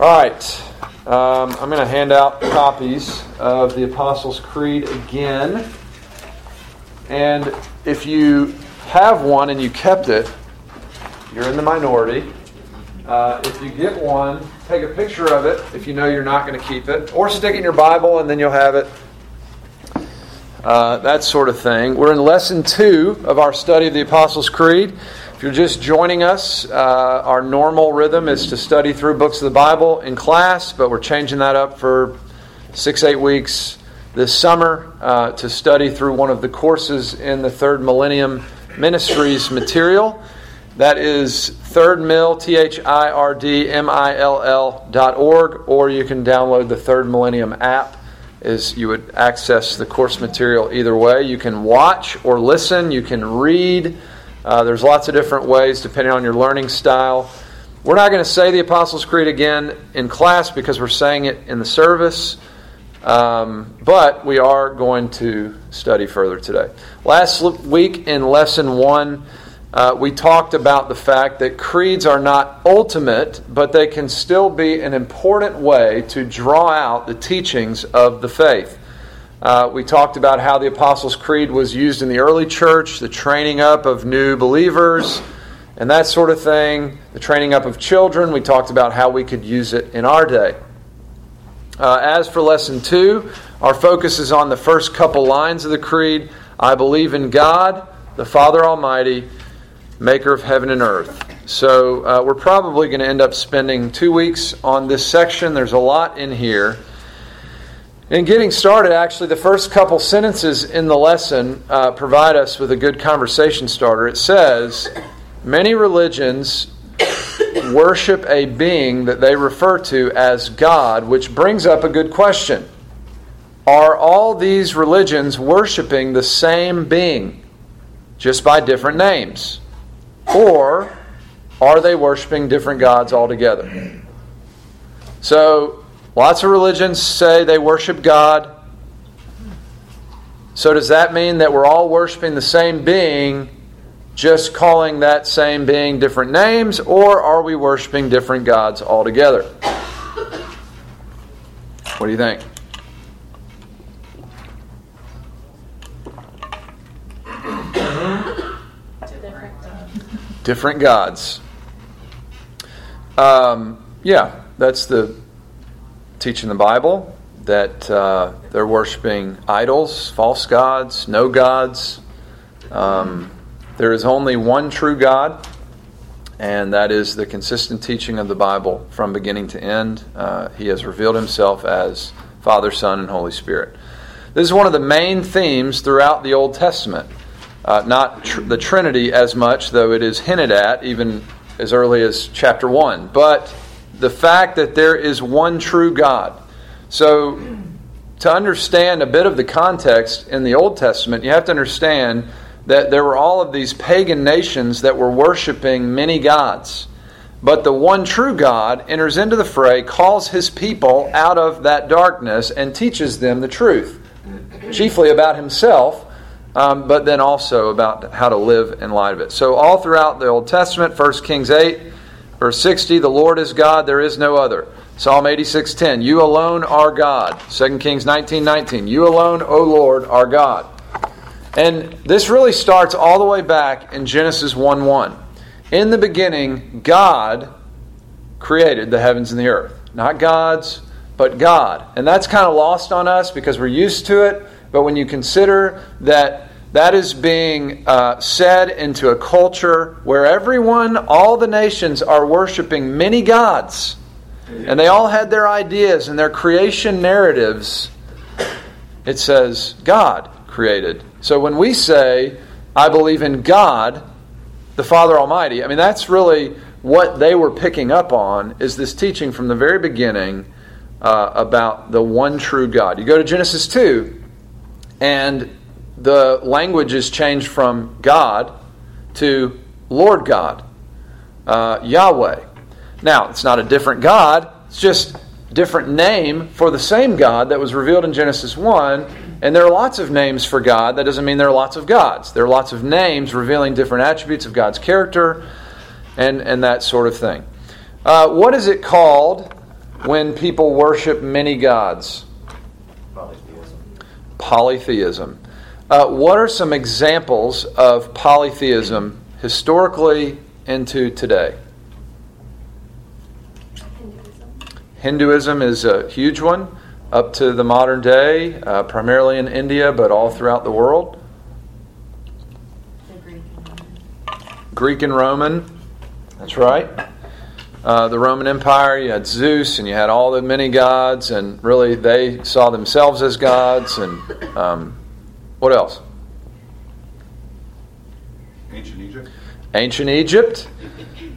All right. Um, I'm going to hand out copies of the Apostles' Creed again. And if you have one and you kept it, you're in the minority. Uh, if you get one, take a picture of it if you know you're not going to keep it, or stick it in your Bible and then you'll have it. Uh, that sort of thing. We're in lesson two of our study of the Apostles' Creed. If you're just joining us, uh, our normal rhythm is to study through books of the Bible in class, but we're changing that up for six, eight weeks this summer uh, to study through one of the courses in the Third Millennium Ministries material. That is thirdmill, T H I R D M I L L dot org, or you can download the Third Millennium app. Is you would access the course material either way. You can watch or listen. You can read. Uh, there's lots of different ways depending on your learning style. We're not going to say the Apostles' Creed again in class because we're saying it in the service, um, but we are going to study further today. Last week in lesson one, uh, we talked about the fact that creeds are not ultimate, but they can still be an important way to draw out the teachings of the faith. Uh, we talked about how the Apostles' Creed was used in the early church, the training up of new believers, and that sort of thing, the training up of children. We talked about how we could use it in our day. Uh, as for lesson two, our focus is on the first couple lines of the Creed I believe in God, the Father Almighty, maker of heaven and earth. So uh, we're probably going to end up spending two weeks on this section. There's a lot in here. In getting started, actually, the first couple sentences in the lesson uh, provide us with a good conversation starter. It says, Many religions worship a being that they refer to as God, which brings up a good question. Are all these religions worshiping the same being, just by different names? Or are they worshiping different gods altogether? So, Lots of religions say they worship God. So, does that mean that we're all worshiping the same being, just calling that same being different names, or are we worshiping different gods altogether? What do you think? Different gods. Um, yeah, that's the teaching the Bible that uh, they're worshiping idols, false gods, no gods. Um, there is only one true God, and that is the consistent teaching of the Bible from beginning to end. Uh, he has revealed himself as Father, Son, and Holy Spirit. This is one of the main themes throughout the Old Testament. Uh, not tr- the Trinity as much, though it is hinted at even as early as chapter 1. But the fact that there is one true God. So, to understand a bit of the context in the Old Testament, you have to understand that there were all of these pagan nations that were worshiping many gods. But the one true God enters into the fray, calls his people out of that darkness, and teaches them the truth, chiefly about himself, um, but then also about how to live in light of it. So, all throughout the Old Testament, 1 Kings 8, Verse 60, the Lord is God, there is no other. Psalm 86:10, you alone are God. 2 Kings 19:19, you alone, O Lord, are God. And this really starts all the way back in Genesis 1:1. In the beginning, God created the heavens and the earth. Not gods, but God. And that's kind of lost on us because we're used to it, but when you consider that that is being uh, said into a culture where everyone, all the nations, are worshiping many gods. And they all had their ideas and their creation narratives. It says, God created. So when we say, I believe in God, the Father Almighty, I mean, that's really what they were picking up on, is this teaching from the very beginning uh, about the one true God. You go to Genesis 2, and the language is changed from God to Lord God, uh, Yahweh. Now, it's not a different God, it's just different name for the same God that was revealed in Genesis 1. And there are lots of names for God. That doesn't mean there are lots of gods. There are lots of names revealing different attributes of God's character and, and that sort of thing. Uh, what is it called when people worship many gods? Polytheism. Polytheism. Uh, what are some examples of polytheism historically into today? Hinduism is a huge one up to the modern day, uh, primarily in India, but all throughout the world. Greek and Roman, that's right. Uh, the Roman Empire, you had Zeus and you had all the many gods, and really they saw themselves as gods. And um, what else? Ancient Egypt. Ancient Egypt.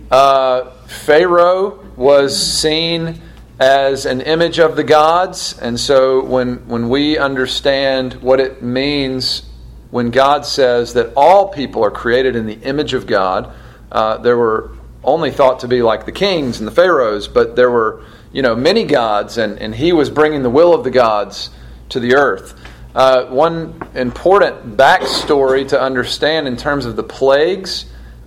Uh, Pharaoh was seen as an image of the gods, and so when when we understand what it means when God says that all people are created in the image of God, uh, there were only thought to be like the kings and the pharaohs, but there were you know many gods, and, and he was bringing the will of the gods to the earth. Uh, one important backstory to understand in terms of the plagues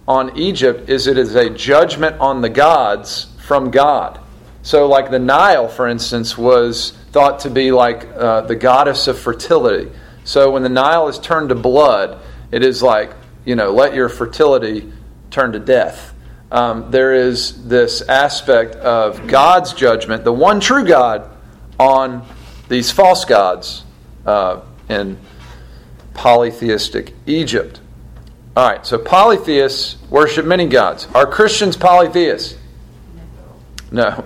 on Egypt is it is a judgment on the gods from God. So, like the Nile, for instance, was thought to be like uh, the goddess of fertility. So, when the Nile is turned to blood, it is like, you know, let your fertility turn to death um, there is this aspect of God's judgment, the one true God, on these false gods uh, in polytheistic Egypt. All right, so polytheists worship many gods. Are Christians polytheists? No.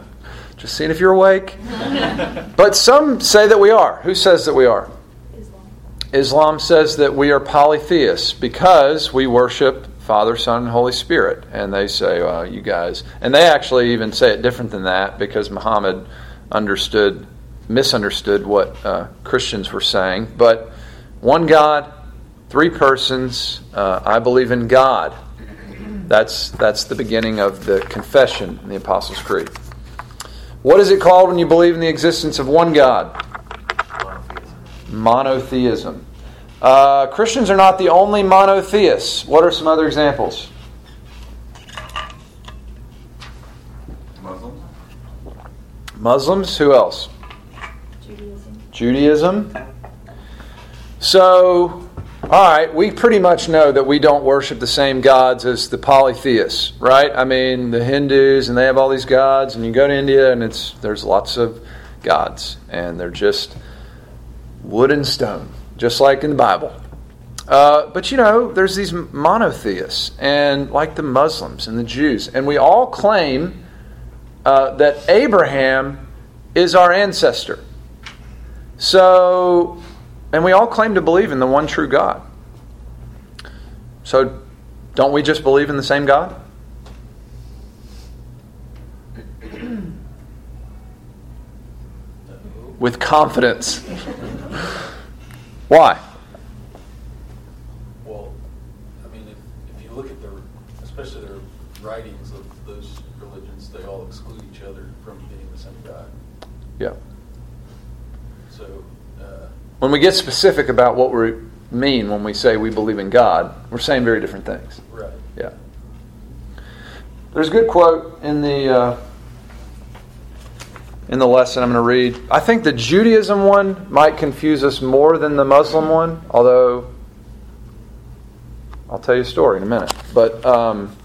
Just seeing if you're awake. but some say that we are. Who says that we are? Islam. Islam says that we are polytheists because we worship Father, Son, and Holy Spirit. And they say, well, you guys. And they actually even say it different than that because Muhammad understood, misunderstood what uh, Christians were saying. But one God, three persons, uh, I believe in God. That's, that's the beginning of the confession in the Apostles' Creed. What is it called when you believe in the existence of one God? Monotheism. Monotheism. Uh, Christians are not the only monotheists. What are some other examples? Muslims. Muslims. Who else? Judaism. So, all right, we pretty much know that we don't worship the same gods as the polytheists, right? I mean, the Hindus and they have all these gods, and you go to India and it's there's lots of gods, and they're just wood and stone just like in the Bible. Uh, but you know, there's these monotheists, and like the Muslims and the Jews, and we all claim uh, that Abraham is our ancestor. So, and we all claim to believe in the one true God. So, don't we just believe in the same God? With confidence. Why? Well, I mean, if, if you look at their, especially their writings of those religions, they all exclude each other from being the same God. Yeah. So, uh, When we get specific about what we mean when we say we believe in God, we're saying very different things. right. Yeah. There's a good quote in the uh, in the lesson I'm going to read. I think the Judaism one might confuse us more than the Muslim one, although I'll tell you a story in a minute. But um,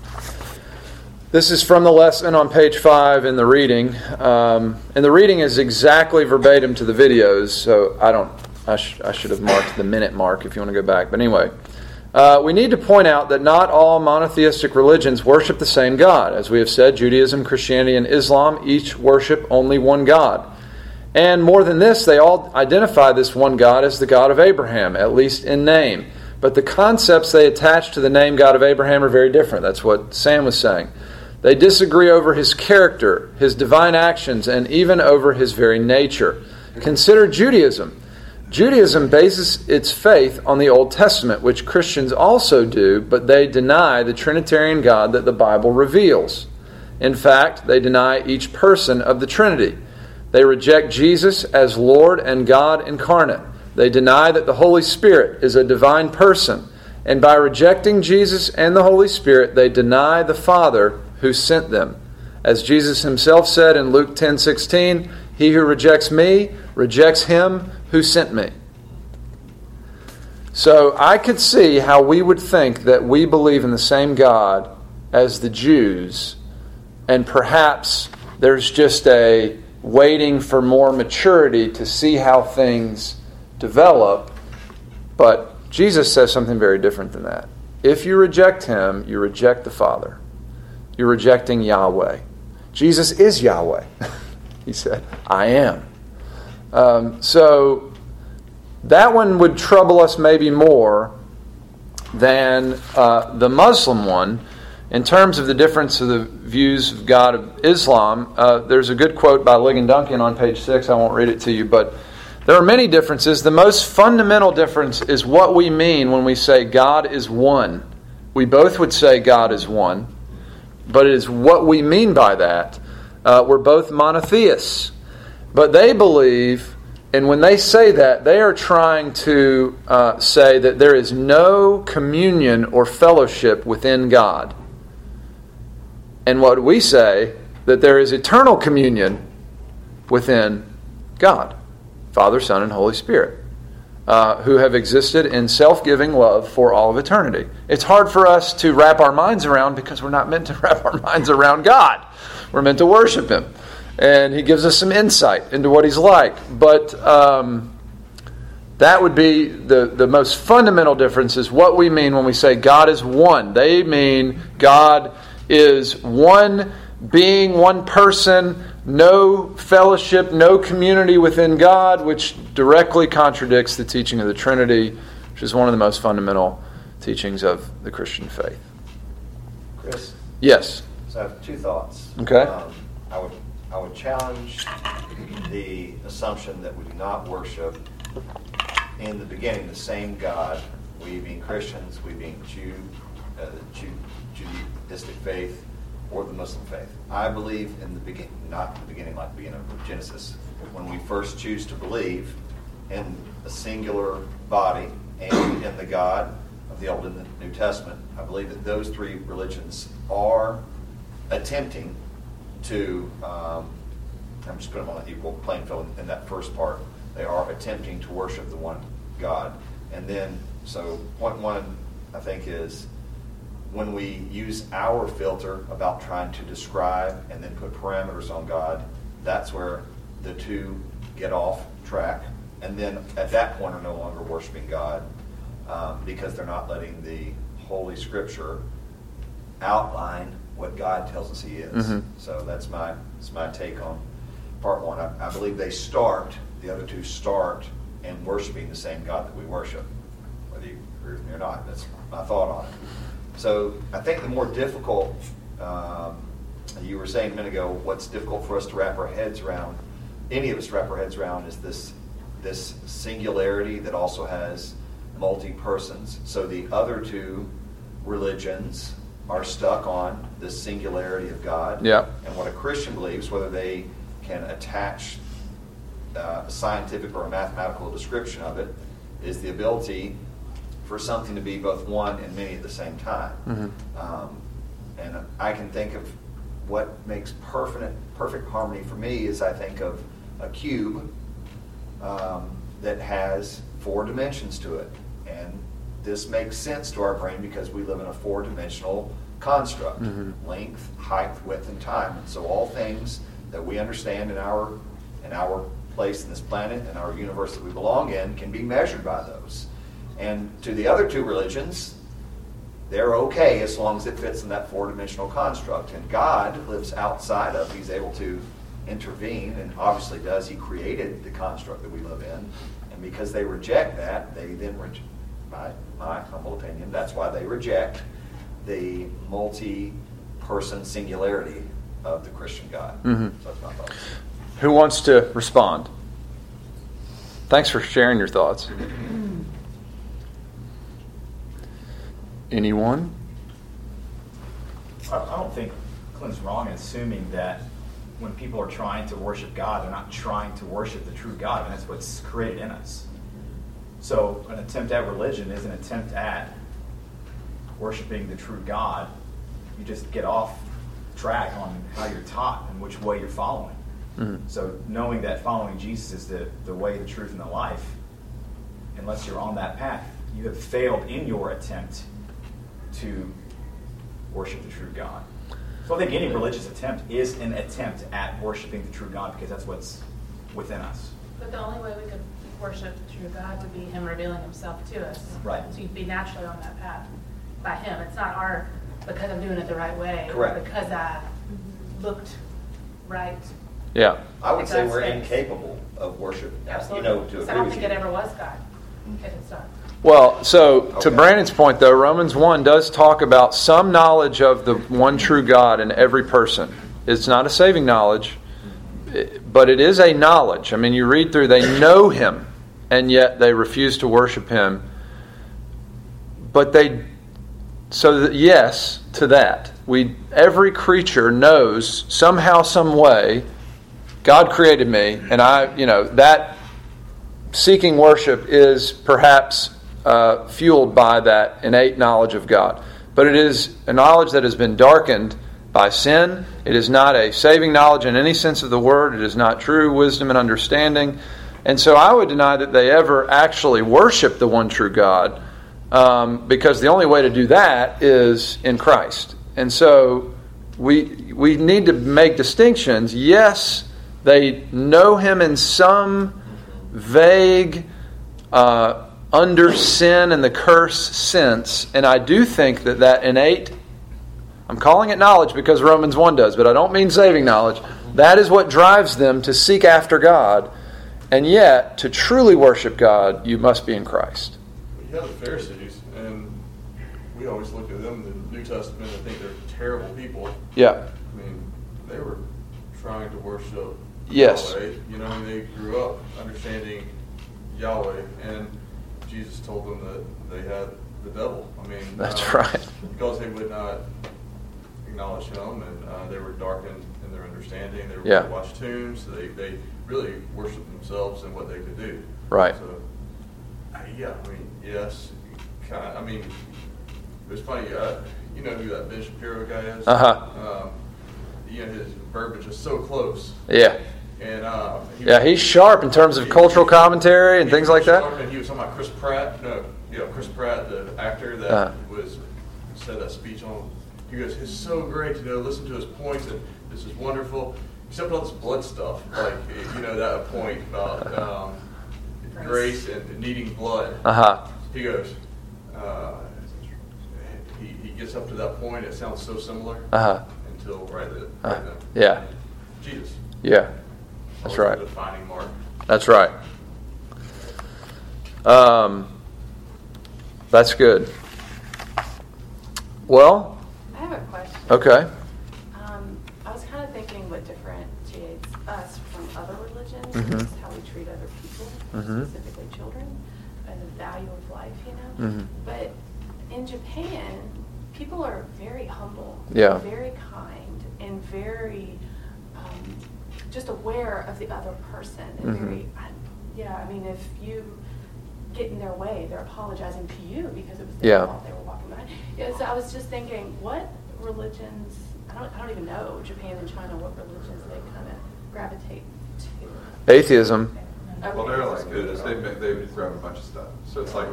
this is from the lesson on page five in the reading, um, and the reading is exactly verbatim to the videos. So I don't. I, sh- I should have marked the minute mark if you want to go back. But anyway. Uh, we need to point out that not all monotheistic religions worship the same God. As we have said, Judaism, Christianity, and Islam each worship only one God. And more than this, they all identify this one God as the God of Abraham, at least in name. But the concepts they attach to the name God of Abraham are very different. That's what Sam was saying. They disagree over his character, his divine actions, and even over his very nature. Consider Judaism. Judaism bases its faith on the Old Testament, which Christians also do, but they deny the Trinitarian God that the Bible reveals. In fact, they deny each person of the Trinity. They reject Jesus as Lord and God incarnate. They deny that the Holy Spirit is a divine person. And by rejecting Jesus and the Holy Spirit, they deny the Father who sent them. As Jesus himself said in Luke 10 16, he who rejects me rejects him who sent me. So I could see how we would think that we believe in the same God as the Jews, and perhaps there's just a waiting for more maturity to see how things develop. But Jesus says something very different than that. If you reject him, you reject the Father. You're rejecting Yahweh. Jesus is Yahweh. he said, I am. Um, so that one would trouble us maybe more than uh, the Muslim one in terms of the difference of the views of God of Islam. Uh, there's a good quote by Ligon Duncan on page six. I won't read it to you, but there are many differences. The most fundamental difference is what we mean when we say God is one. We both would say God is one, but it is what we mean by that. Uh, we're both monotheists. But they believe, and when they say that, they are trying to uh, say that there is no communion or fellowship within God. And what we say, that there is eternal communion within God. Father, Son, and Holy Spirit, uh, who have existed in self giving love for all of eternity. It's hard for us to wrap our minds around because we're not meant to wrap our minds around God. We're meant to worship Him. And He gives us some insight into what He's like. But um, that would be the, the most fundamental difference is what we mean when we say God is one. They mean God is one being, one person, no fellowship, no community within God, which directly contradicts the teaching of the Trinity, which is one of the most fundamental teachings of the Christian faith. Chris, Yes. so I have two thoughts. Okay. Um, I would, I would challenge the assumption that we do not worship in the beginning the same God, we being Christians, we being Jew, uh, Jew, Judaistic faith, or the Muslim faith. I believe in the beginning, not the beginning like the beginning of Genesis, when we first choose to believe in a singular body and in the God of the Old and the New Testament. I believe that those three religions are attempting to, um, I'm just putting them on an equal playing field in that first part. They are attempting to worship the one God. And then, so point one, I think, is when we use our filter about trying to describe and then put parameters on God, that's where the two get off track. And then at that point are no longer worshiping God um, because they're not letting the Holy Scripture outline what God tells us He is. Mhm. So that's my that's my take on part one. I, I believe they start the other two start in worshiping the same God that we worship, whether you agree with me or not. That's my thought on it. So I think the more difficult, um, you were saying a minute ago, what's difficult for us to wrap our heads around, any of us to wrap our heads around, is this this singularity that also has multi persons. So the other two religions are stuck on this singularity of God. Yeah. And what a Christian believes, whether they can attach uh, a scientific or a mathematical description of it, is the ability for something to be both one and many at the same time. Mhm. Um, and I can think of what makes perfect perfect harmony for me is I think of a cube um, that has four dimensions to it, and this makes sense to our brain because we live in a four-dimensional construct: Mhm. length, height, width, and time. And so all things that we understand in our in our place in this planet and our universe that we belong in can be measured by those. And to the other two religions, they're okay as long as it fits in that four dimensional construct. And God lives outside of, He's able to intervene, and obviously does. He created the construct that we live in. And because they reject that, they then, re- my, my humble opinion, that's why they reject the multi person singularity of the Christian God. Mhm. So that's my thoughts. Who wants to respond? Thanks for sharing your thoughts. Anyone? I don't think Clint's wrong in assuming that when people are trying to worship God, they're not trying to worship the true God, and that's what's created in us. So, an attempt at religion is an attempt at worshiping the true God. You just get off track on how you're taught and which way you're following. Mhm. So knowing that following Jesus is the, the way, the truth, and the life, unless you're on that path, you have failed in your attempt to worship the true God. So I think any religious attempt is an attempt at worshiping the true God because that's what's within us. But the only way we could worship the true God would be Him revealing Himself to us. Right. So you'd be naturally on that path by Him. It's not our because I'm doing it the right way. Correct. Because I looked right. Yeah. I would say we're face. incapable of worship. You Absolutely. know, to So I don't with think you. it ever was God. If it's not. Well, so to Okay. Brandon's point, though, Romans 1 does talk about some knowledge of the one true God in every person. It's not a saving knowledge, but it is a knowledge. I mean, you read through, they know Him, and yet they refuse to worship Him. But they, so that, yes, to that. We, every creature knows somehow, some way, God created me, and I, you know, that seeking worship is perhaps uh, fueled by that innate knowledge of God. But it is a knowledge that has been darkened by sin. It is not a saving knowledge in any sense of the word. It is not true wisdom and understanding. And so I would deny that they ever actually worship the one true God um, because the only way to do that is in Christ. And so we, we need to make distinctions. Yes, they know Him in some vague, uh, under sin and the curse since, And I do think that that innate, I'm calling it knowledge because Romans 1 does, but I don't mean saving knowledge. That is what drives them to seek after God. And yet, to truly worship God, you must be in Christ. You have the Pharisees, and we always look at them in the New Testament and think they're terrible people. Yeah. I mean, they were trying to worship Yes. Yahweh. You know, and they grew up understanding Yahweh, and Jesus told them that they had the devil. I mean, That's uh, right. Because they would not acknowledge Him, and uh, they were darkened in their understanding. They were Yeah. to watch tombs. They they really worshiped themselves and what they could do. Right. So, uh, yeah, I mean, yes, kind of. I mean, it was funny. Uh, you know who that Ben Shapiro guy is? Uh-huh. Um, you know, his verbiage is so close. Yeah. And uh, he Yeah, he's sharp in terms of cultural commentary and he things was like that. And he was talking about Chris Pratt. No, you know, Chris Pratt, the actor that Uh-huh. was said that speech on. He goes, "It's so great to know, listen to his points, and this is wonderful." Except all this blood stuff, like you know that point about um, grace and needing blood. Uh huh. He goes, uh, he, he gets up to that point, it sounds so similar Uh huh. until right, then, Uh, right then. yeah. Jesus. Yeah. That's right. The defining mark. That's right. Um, that's good. Well, I have a question. okay. Um, I was kind of thinking what differentiates us from other religions Mhm. is how we treat other people, Mhm. specifically children, and the value of life, you know. Mhm. But in Japan, people are very humble, Yeah. very kind, and very um, just aware of the other person. And Mhm. very, yeah. I mean, if you get in their way, they're apologizing to you because it was their Yeah. fault they were walking behind. Yeah, so I was just thinking, what religions? I don't. I don't even know Japan and China. What religions they kind of gravitate to? Atheism. Okay. Well, they're like Buddhists. They they grab a bunch of stuff. So it's like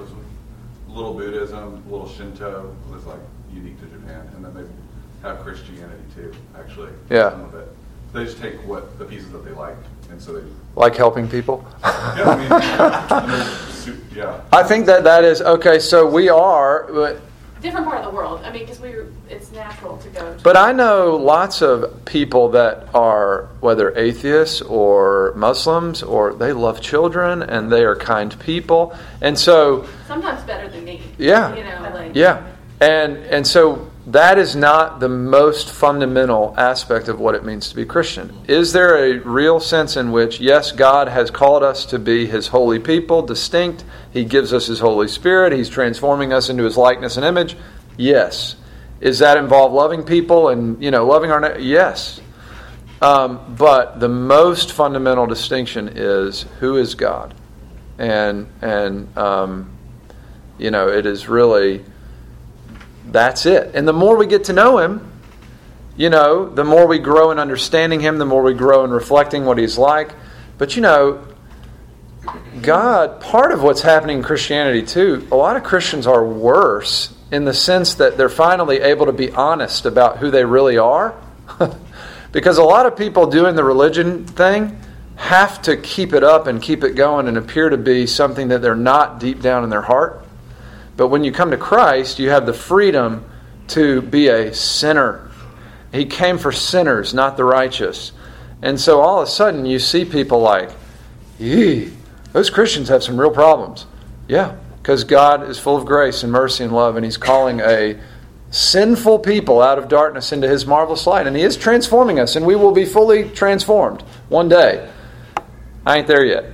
little Buddhism, little Shinto was like unique to Japan, and then they have Christianity too. Actually, Yeah. some of it. They just take what the pieces that they like, and so they. Like helping people. Yeah, I mean, and they're su- yeah. I think that that is okay. So we are, but, different part of the world. I mean, because we it's natural to go. To but I know lots of people that are whether atheists or Muslims or they love children and they are kind people, and so sometimes better than me. Yeah. You know, like Yeah, and and so that is not the most fundamental aspect of what it means to be Christian. Is there a real sense in which yes, God has called us to be His holy people, distinct? He gives us His Holy Spirit. He's transforming us into His likeness and image. Yes. Is that involve loving people and you know loving our yes? Um, but the most fundamental distinction is who is God, and and um, you know it is really that's it. And the more we get to know him, you know, the more we grow in understanding Him, the more we grow in reflecting what He's like. But you know, God, part of what's happening in Christianity too, a lot of Christians are worse in the sense that they're finally able to be honest about who they really are. because a lot of people doing the religion thing have to keep it up and keep it going and appear to be something that they're not deep down in their heart. But when you come to Christ, you have the freedom to be a sinner. He came for sinners, not the righteous. And so all of a sudden you see people like, yee, those Christians have some real problems. Yeah, because God is full of grace and mercy and love, and He's calling a sinful people out of darkness into His marvelous light. And He is transforming us, and we will be fully transformed one day. I ain't there yet.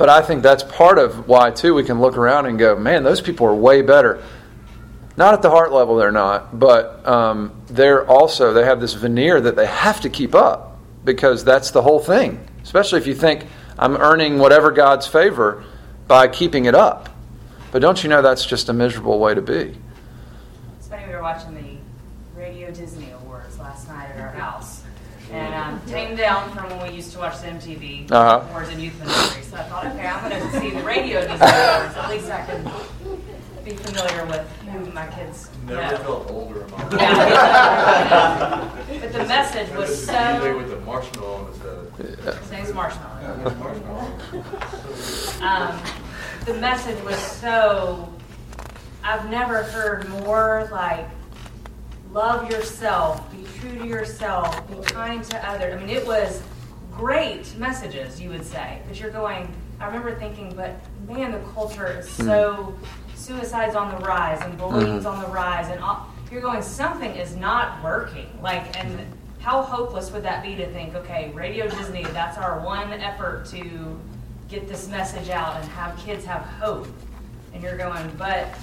But I think that's part of why, too, we can look around and go, man, those people are way better. Not at the heart level, they're not, but um, they're also, they have this veneer that they have to keep up because that's the whole thing. Especially if you think, I'm earning whatever God's favor by keeping it up. But don't you know that's just a miserable way to be? It's funny, we were watching the Radio Disney Awards last night at our house. And um, came down from when we used to watch the MTV Uh-huh. Awards and Youth Ministry. So I thought, okay, I'm going to see the Radio Disney Awards. At least I can be familiar with who my kids Never know. felt older in my life. Yeah. but the message was is the DJ so. with the marshmallow on his head. His name's Marshmello. Marshmello. um, the message was so i've never heard more like love yourself be true to yourself be kind to others. I mean it was great messages you would say but you're going i remember thinking but man the culture is hmm. so suicides on the rise and bullying's mm-hmm. on the rise and all, you're going something is not working. Like and mm-hmm. how hopeless would that be to think okay radio disney that's our one effort to get this message out and have kids have hope. And you're going but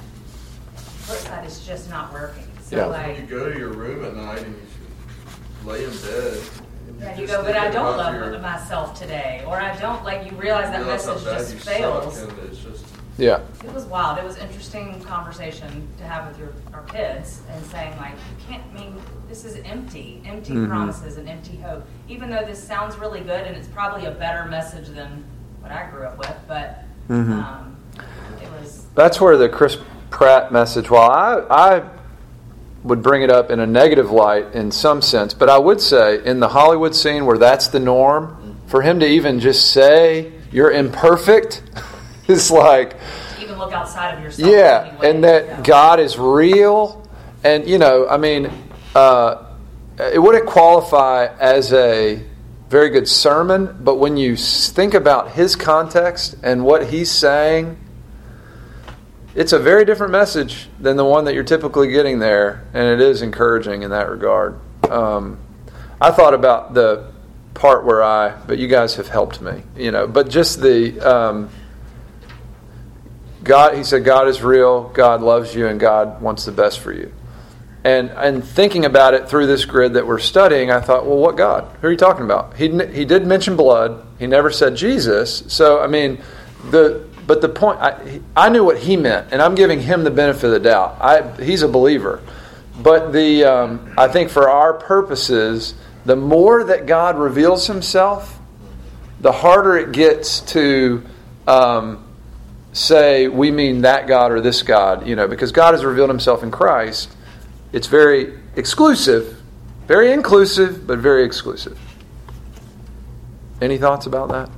flip side is just not working so Yeah. When you go to your room at night and you lay in bed. and yeah, you just go, but I don't love your- myself today, or I don't like. You realize that realize message just fails. suck, and it's just Yeah. It was wild. It was interesting conversation to have with your our kids and saying like, you can't I mean this is empty, empty Mhm. promises and empty hope. Even though this sounds really good and it's probably a better message than what I grew up with, but Mhm. um, it was That's where the Chris Pratt message, while I, I would bring it up in a negative light in some sense, but I would say in the Hollywood scene where that's the norm, for him to even just say you're imperfect is like, even look outside of yourself. yeah, anyway. and that Yeah. God is real. And, you know, I mean, uh, it wouldn't qualify as a very good sermon, but when you think about his context and what he's saying, it's a very different message than the one that you're typically getting there, and it is encouraging in that regard. Um, I thought about the part where I, but you guys have helped me, you know, but just the. Um, God, he said, God is real, God loves you, and God wants the best for you. And and thinking about it through this grid that we're studying, I thought, well, what God? Who are you talking about? He he did mention blood. He never said Jesus. So I mean, the but the point I, I knew what he meant, and I'm giving him the benefit of the doubt. I he's a believer, but the um, I think for our purposes, the more that God reveals Himself, the harder it gets to. Um, say we mean that God or this God, you know, because God has revealed himself in Christ. It's very exclusive, very inclusive, but very exclusive. Any thoughts about that?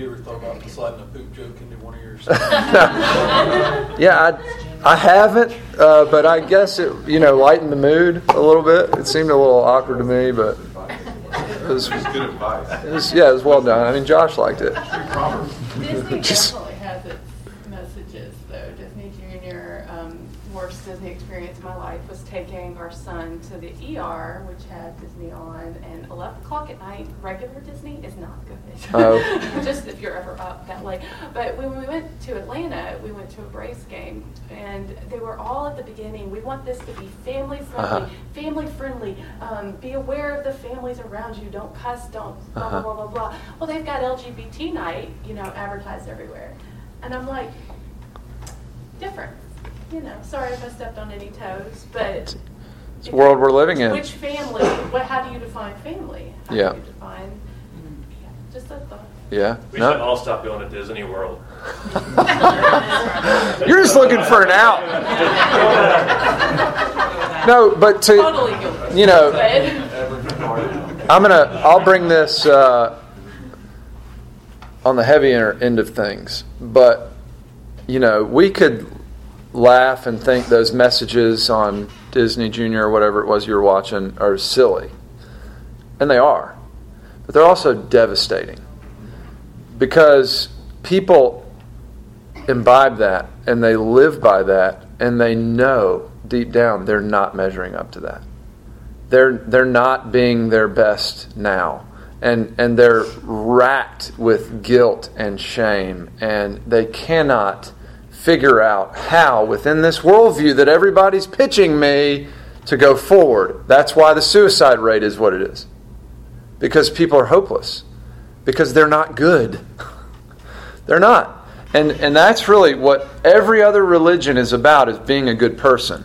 Have you ever thought about sliding a poop joke into one of yours? Yeah, I, I haven't, uh, but I guess it, you know, lightened the mood a little bit. It seemed a little awkward to me, but it was, It's good advice. it was yeah, it was well done. I mean, Josh liked it. Just- definitely has its messages, though. Disney Junior, um, worst Disney experience of my life was taking our son to the ER, which had Disney on, and 11 o'clock at night, regular Disney is not good. Oh. Just if you're ever up that late. But when we went to Atlanta, we went to a Braves game, and they were all at the beginning. We want this to be family friendly, Uh-huh. family friendly. Um, be aware of the families around you. Don't cuss. Don't blah Uh-huh. blah blah blah blah. Well, they've got LGBT night, you know, advertised everywhere, and I'm like, different. You know, sorry if I stepped on any toes, but It's the world we're living in. Which family? What? How do you define family? How Yeah. Do you define? Just a thought. Yeah. We should all stop going to Disney World. You're just looking for an out. No, but to Totally you know, I'm gonna. I'll bring this uh, on the heavier end of things, but you know, we could laugh and think those messages on Disney Junior or whatever it was you were watching are silly, and they are, but they're also devastating. Because people imbibe that and they live by that and they know deep down they're not measuring up to that. They're they're not being their best now. And and they're racked with guilt and shame and they cannot figure out how within this worldview that everybody's pitching me to go forward. That's why the suicide rate is what it is. Because people are hopeless. Because they're not good. They're not. And and that's really what every other religion is about is being a good person.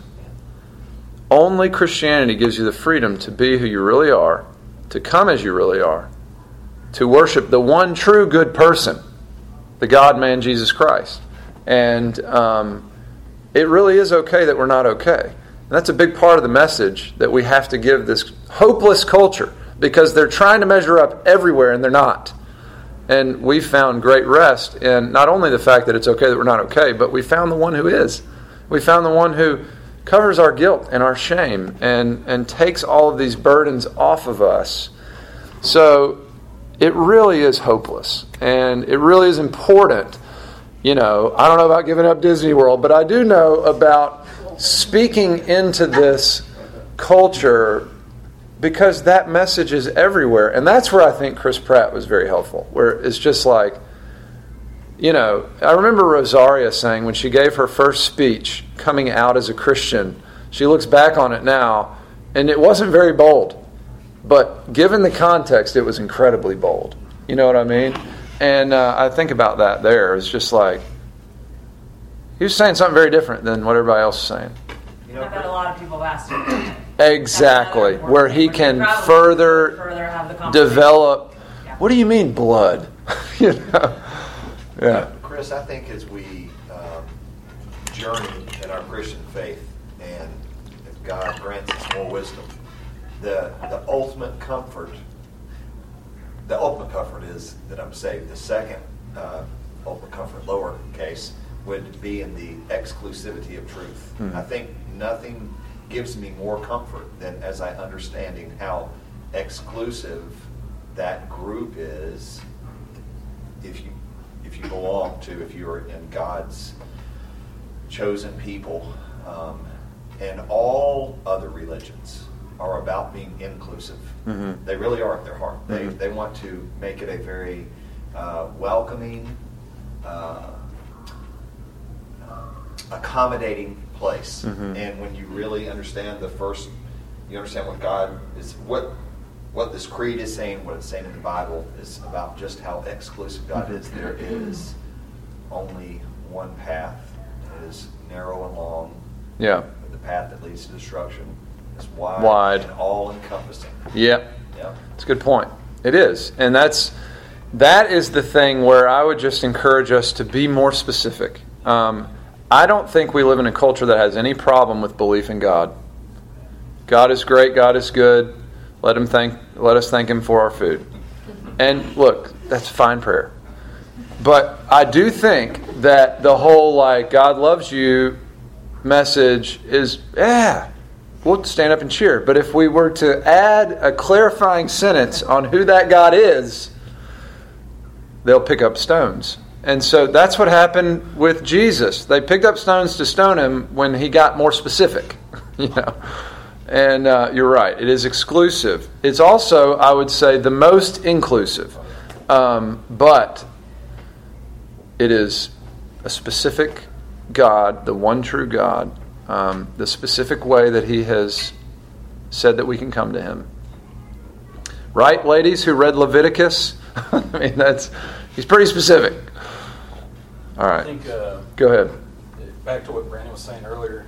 Only Christianity gives you the freedom to be who you really are, to come as you really are, to worship the one true good person, the God man Jesus Christ. And um, it really is okay that we're not okay. And that's a big part of the message that we have to give this hopeless culture because they're trying to measure up everywhere and they're not. And we found great rest in not only the fact that it's okay that we're not okay, but we found the one who is. We found the one who covers our guilt and our shame and, and takes all of these burdens off of us. So it really is hopeless. And it really is important. You know, I don't know about giving up Disney World, but I do know about speaking into this culture because that message is everywhere. And that's where I think Chris Pratt was very helpful, where it's just like, you know, I remember Rosaria saying when she gave her first speech coming out as a Christian, she looks back on it now, and it wasn't very bold. But given the context, it was incredibly bold. You know what I mean? And uh, I think about that there. It's just like, he was saying something very different than what everybody else is saying. You know, I bet a lot of people have asked him. Exactly. Where he can further further have the develop. Yeah. What do you mean, blood? you know? Yeah. Chris, I think as we um, journey in our Christian faith, and if God grants us more wisdom, the the ultimate comfort, the ultimate comfort is that I'm saved. The second uh, ultimate comfort, lower case, would be in the exclusivity of truth. Mhm. I think nothing gives me more comfort than as I understanding how exclusive that group is if you if you belong to if you're in God's chosen people um, and all other religions are about being inclusive Mhm. they really are at their heart they, Mhm. they want to make it a very uh, welcoming uh, accommodating place Mhm. and when you really understand the first you understand what God is what what this creed is saying, what it's saying in the Bible, is about just how exclusive God is. There is only one path. It is narrow and long. Yeah. The path that leads to destruction is wide, Wide. and all encompassing. Yep. Yep. It's a good point. It is. And that's that is the thing where I would just encourage us to be more specific. Um, I don't think we live in a culture that has any problem with belief in God. God is great, God is good. Let him thank let us thank him for our food. And look, that's fine prayer. But I do think that the whole like God loves you message is yeah, we'll stand up and cheer. But if we were to add a clarifying sentence on who that God is, they'll pick up stones. And so that's what happened with Jesus. They picked up stones to stone him when he got more specific, you know. And uh, you're right; it is exclusive. It's also, I would say, the most inclusive, um, but it is a specific God, the one true God, um, the specific way that He has said that we can come to Him. Right, ladies who read Leviticus? I mean, that's he's pretty specific. All right. I think, uh, go ahead. back to what Brandon was saying earlier,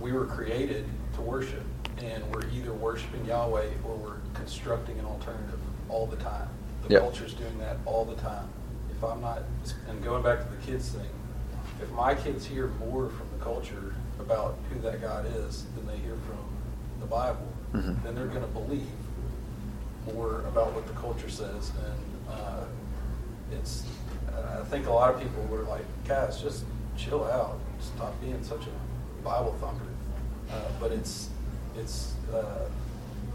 we were created to worship. and we're either worshiping Yahweh or we're constructing an alternative all the time. The Yep. culture's doing that all the time. If I'm not, and going back to the kids thing, if my kids hear more from the culture about who that God is than they hear from the Bible, Mhm. then they're going to believe more about what the culture says. And uh, it's, I think a lot of people were like, guys, just chill out. Stop being such a Bible thumper. Uh, but it's, it's uh,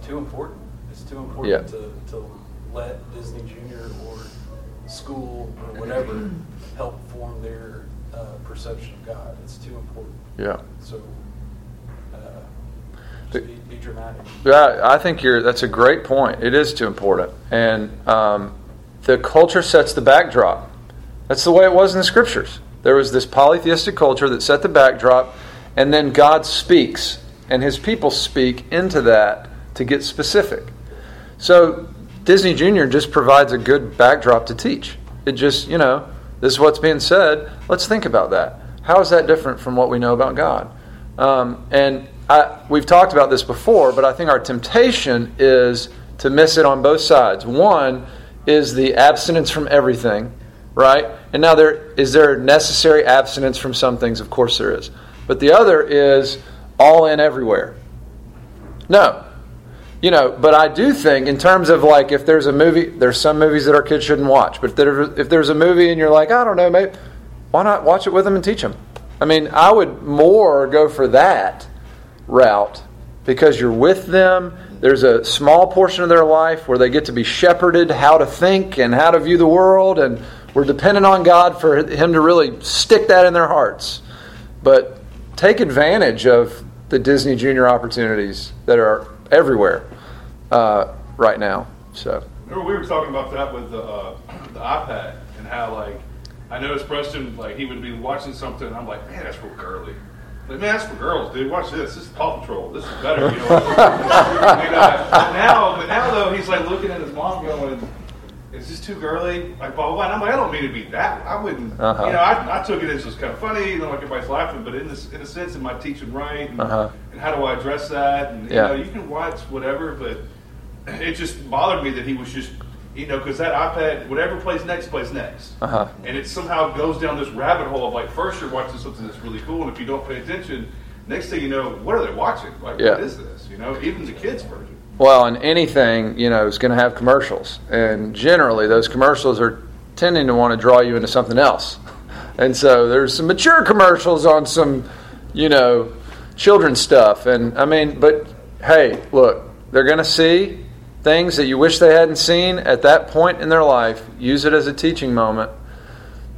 too important. It's too important Yeah. to, to let Disney Junior or school or whatever help form their uh, perception of God. It's too important. Yeah. So uh, be, be dramatic. Yeah, I think you're. That's a great point. It is too important, and um, the culture sets the backdrop. That's the way it was in the scriptures. There was this polytheistic culture that set the backdrop, and then God speaks, and His people speak into that to get specific. So Disney Junior just provides a good backdrop to teach. It just, you know, this is what's being said. Let's think about that. How is that different from what we know about God? Um, and I, we've talked about this before, but I think our temptation is to miss it on both sides. One is the abstinence from everything, right? And now there is there necessary abstinence from some things? Of course there is. But the other is all in everywhere. No. You know, but I do think in terms of like if there's a movie, there's some movies that our kids shouldn't watch. But if, there, if there's a movie and you're like, I don't know, maybe why not watch it with them and teach them? I mean, I would more go for that route because you're with them. There's a small portion of their life where they get to be shepherded how to think and how to view the world, and we're dependent on God for Him to really stick that in their hearts. But take advantage of the Disney Junior opportunities that are everywhere uh, right now. So, Remember, we were talking about that with the, uh, the iPad and how, like, I noticed Preston, like, he would be watching something, and I'm like, man, that's real girly. Like, man, that's for girls, dude. Watch this. This is Paw Patrol. This is better. You know. and, uh, but now, but now though, he's like looking at his mom, going, "Is this too girly?" Like blah blah. blah. And I'm like, I don't mean to be that. I wouldn't. Uh-huh. You know, I, I took it as just kind of funny, you know, like everybody's laughing. But in this, in a sense, am I teaching right? And, Uh-huh. and how do I address that? And Yeah. you know, you can watch whatever, but it just bothered me that he was just, you know, because that iPad, whatever plays next, plays next. uh-huh. And it somehow goes down this rabbit hole of like, first you're watching something that's really cool, and if you don't pay attention, next thing you know, what are they watching? Like, Yeah. what is this? You know, even the kids' version. Well, and anything, you know, is going to have commercials. And generally, those commercials are tending to want to draw you into something else. And so there's some mature commercials on some, you know, children's stuff. And I mean, but hey, look, they're going to see things that you wish they hadn't seen at that point in their life. Use it as a teaching moment.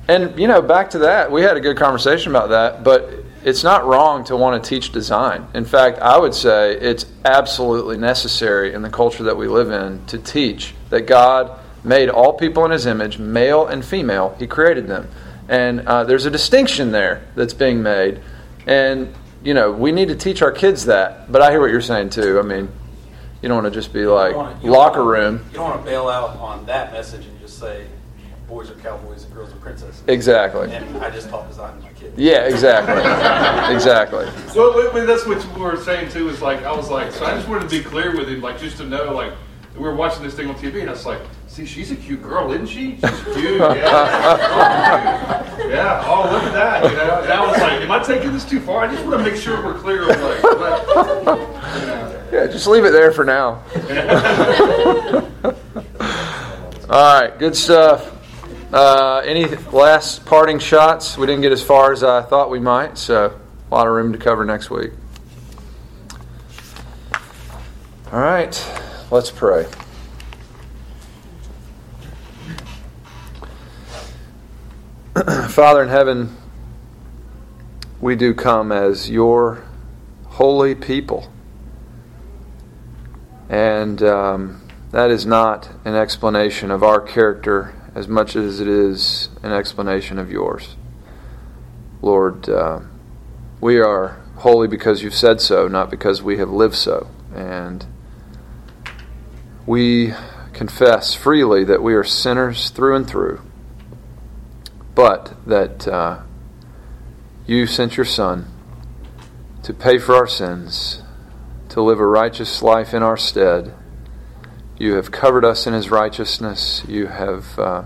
And, you know, back to that, we had a good conversation about that, but it's not wrong to want to teach design. In fact, I would say it's absolutely necessary in the culture that we live in to teach that God made all people in His image, male and female. He created them. And uh, there's a distinction there that's being made. And, you know, we need to teach our kids that. But I hear what you're saying, too. I mean, you don't want to just be like wanna- locker wanna- room. You don't want to bail out on that message and just say, boys are cowboys and girls are princesses. Exactly. And I just taught design to my kids. Yeah, exactly. exactly. Well, wait, wait, that's what we were saying too. Is like I was like, so I just wanted to be clear with him, like just to know, like we were watching this thing on TV, and I was like, see, she's a cute girl, isn't she? She's cute, yeah. yeah. Oh, look at that. You know, and I was like, am I taking this too far? I just want to make sure we're clear of like, what, you know. Yeah, just leave it there for now. All right, good stuff. Uh, any last parting shots? We didn't get as far as I thought we might, so a lot of room to cover next week. All right, let's pray. Father in heaven, we do come as your holy people. And um, that is not an explanation of our character as much as it is an explanation of yours. Lord, uh, we are holy because you've said so, not because we have lived so. And we confess freely that we are sinners through and through, but that uh, you sent your Son to pay for our sins to live a righteous life in our stead. You have covered us in His righteousness. You have uh,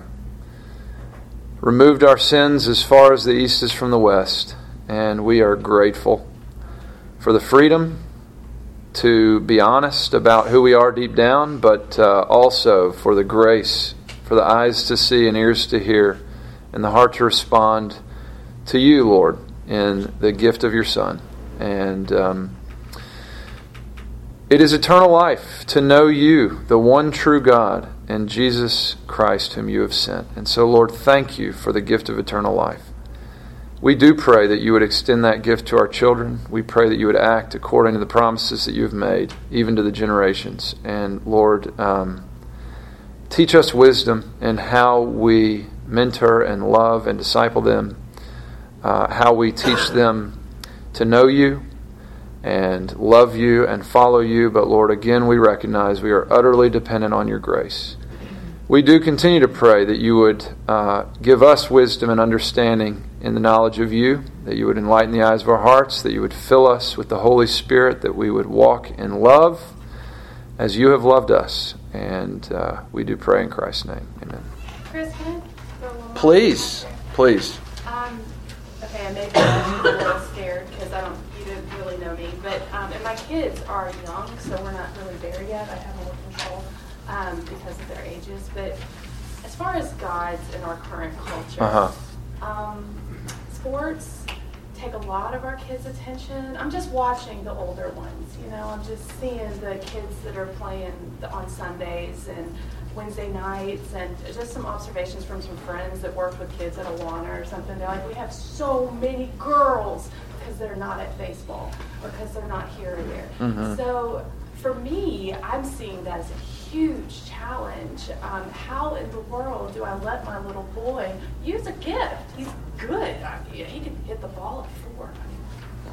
removed our sins as far as the east is from the west. And we are grateful for the freedom to be honest about who we are deep down, but uh, also for the grace, for the eyes to see and ears to hear, and the heart to respond to you, Lord, in the gift of your Son. And um, it is eternal life to know you, the one true God, and Jesus Christ, whom you have sent. And so, Lord, thank you for the gift of eternal life. We do pray that you would extend that gift to our children. We pray that you would act according to the promises that you have made, even to the generations. And Lord, um, teach us wisdom in how we mentor and love and disciple them, uh, how we teach them to know you and love you and follow you. But Lord, again, we recognize we are utterly dependent on your grace. We do continue to pray that you would uh, give us wisdom and understanding in the knowledge of you, that you would enlighten the eyes of our hearts, that you would fill us with the Holy Spirit, that we would walk in love as you have loved us. And uh, we do pray in Christ's name. Amen. Chris, can I throw one? Please, please. Okay, I may be a little scared because I don't, you don't really know me, but um, and my kids are young, so we're not really there yet. I have more control um, because of their ages. But as far as gods in our current culture, Uh-huh. um, sports take a lot of our kids' attention. I'm just watching the older ones, you know. I'm just seeing the kids that are playing on Sundays and Wednesday nights, and just some observations from some friends that work with kids at Awana or something. They're like, we have so many girls because they're not at baseball or because they're not here or there. Mhm. So for me, I'm seeing that as a huge challenge. Um, how in the world do I let my little boy use a gift? He's good. I, he can hit the ball at four.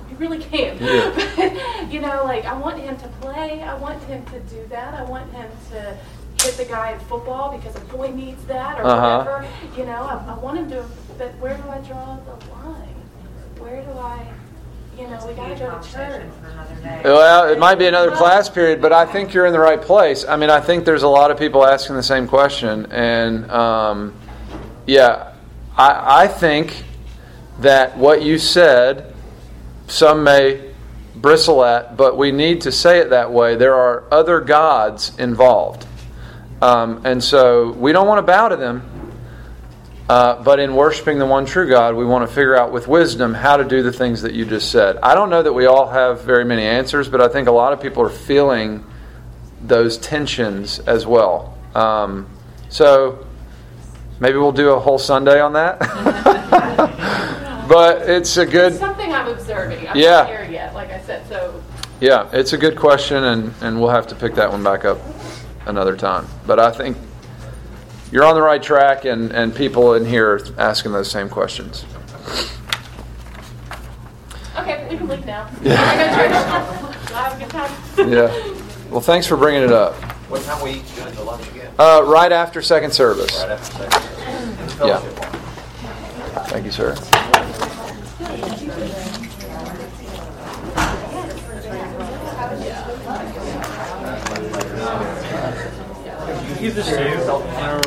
He really can. Yeah. But, you know, like I want him to play. I want him to do that. I want him to hit the guy in football because a boy needs that or Uh-huh. whatever. You know, I, I want him to. But where do I draw the line? Where do I? You know, we got to go to church. Well, it might be another class period, but I think you're in the right place. I mean, I think there's a lot of people asking the same question, and um, yeah, I, I think that what you said, some may bristle at, but we need to say it that way. There are other gods involved, um, and so we don't want to bow to them. Uh, but in worshiping the one true God, we want to figure out with wisdom how to do the things that you just said. I don't know that we all have very many answers, but I think a lot of people are feeling those tensions as well. Um, so maybe we'll do a whole Sunday on that. but it's a It's good, something I'm observing. I'm Yeah. not there yet, like I said. So yeah, it's a good question, and, and we'll have to pick that one back up another time. But I think you're on the right track, and, and people in here are asking those same questions. okay, we can leave now. Yeah. I go to church. Have a good time. Yeah. Well, thanks for bringing it up. What time we eat doing the lunch again? Uh, right after second service. Right after second. Yeah. Fellowship hall. Thank you, sir. Give this to you.